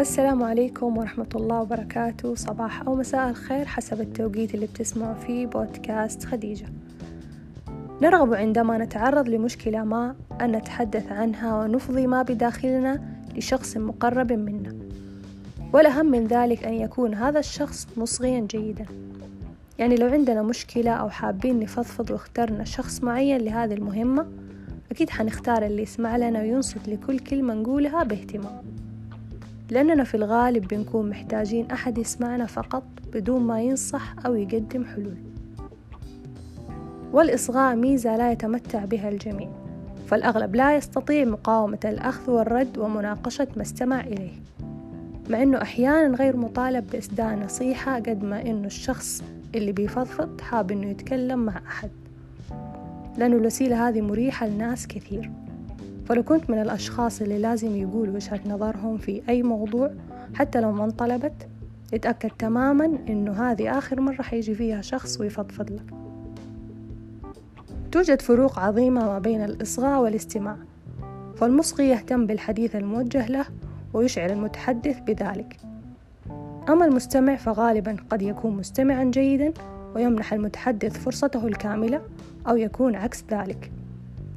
السلام عليكم ورحمة الله وبركاته. صباح أو مساء الخير حسب التوقيت اللي بتسمعوا فيه بودكاست خديجة. نرغب عندما نتعرض لمشكلة ما أن نتحدث عنها ونفضي ما بداخلنا لشخص مقرب منا. والأهم من ذلك أن يكون هذا الشخص مصغيا جيدا. يعني لو عندنا مشكلة أو حابين نفضفض واخترنا شخص معين لهذه المهمة أكيد حنختار اللي يسمع لنا وينصت لكل كلمة نقولها باهتمام. لأننا في الغالب بنكون محتاجين أحد يسمعنا فقط بدون ما ينصح أو يقدم حلول. والإصغاء ميزة لا يتمتع بها الجميع فالأغلب لا يستطيع مقاومة الأخذ والرد ومناقشة ما استمع إليه مع أنه أحيانا غير مطالب بإسداء نصيحة قد ما أنه الشخص اللي بيفضفض حاب أنه يتكلم مع أحد. لأنه الوسيلة هذه مريحة لناس كثير. فلو كنت من الأشخاص اللي لازم يقولوا وجهة نظرهم في أي موضوع حتى لو ما انطلبت اتأكد تماما إنه هذه آخر مرة حيجي فيها شخص ويفضفض لك. توجد فروق عظيمة ما بين الإصغاء والاستماع فالمصغي يهتم بالحديث الموجه له ويشعر المتحدث بذلك. أما المستمع فغالبا قد يكون مستمعا جيدا ويمنح المتحدث فرصته الكاملة أو يكون عكس ذلك.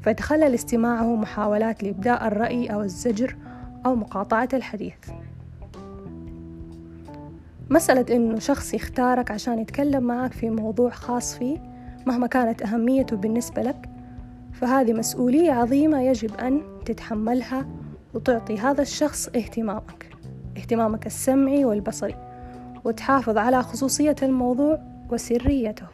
فيتخلل استماعه محاولات لإبداء الرأي أو الزجر أو مقاطعة الحديث. مسألة إنه شخص يختارك عشان يتكلم معك في موضوع خاص فيه مهما كانت أهميته بالنسبة لك فهذه مسؤولية عظيمة يجب أن تتحملها وتعطي هذا الشخص اهتمامك اهتمامك السمعي والبصري وتحافظ على خصوصية الموضوع وسريته.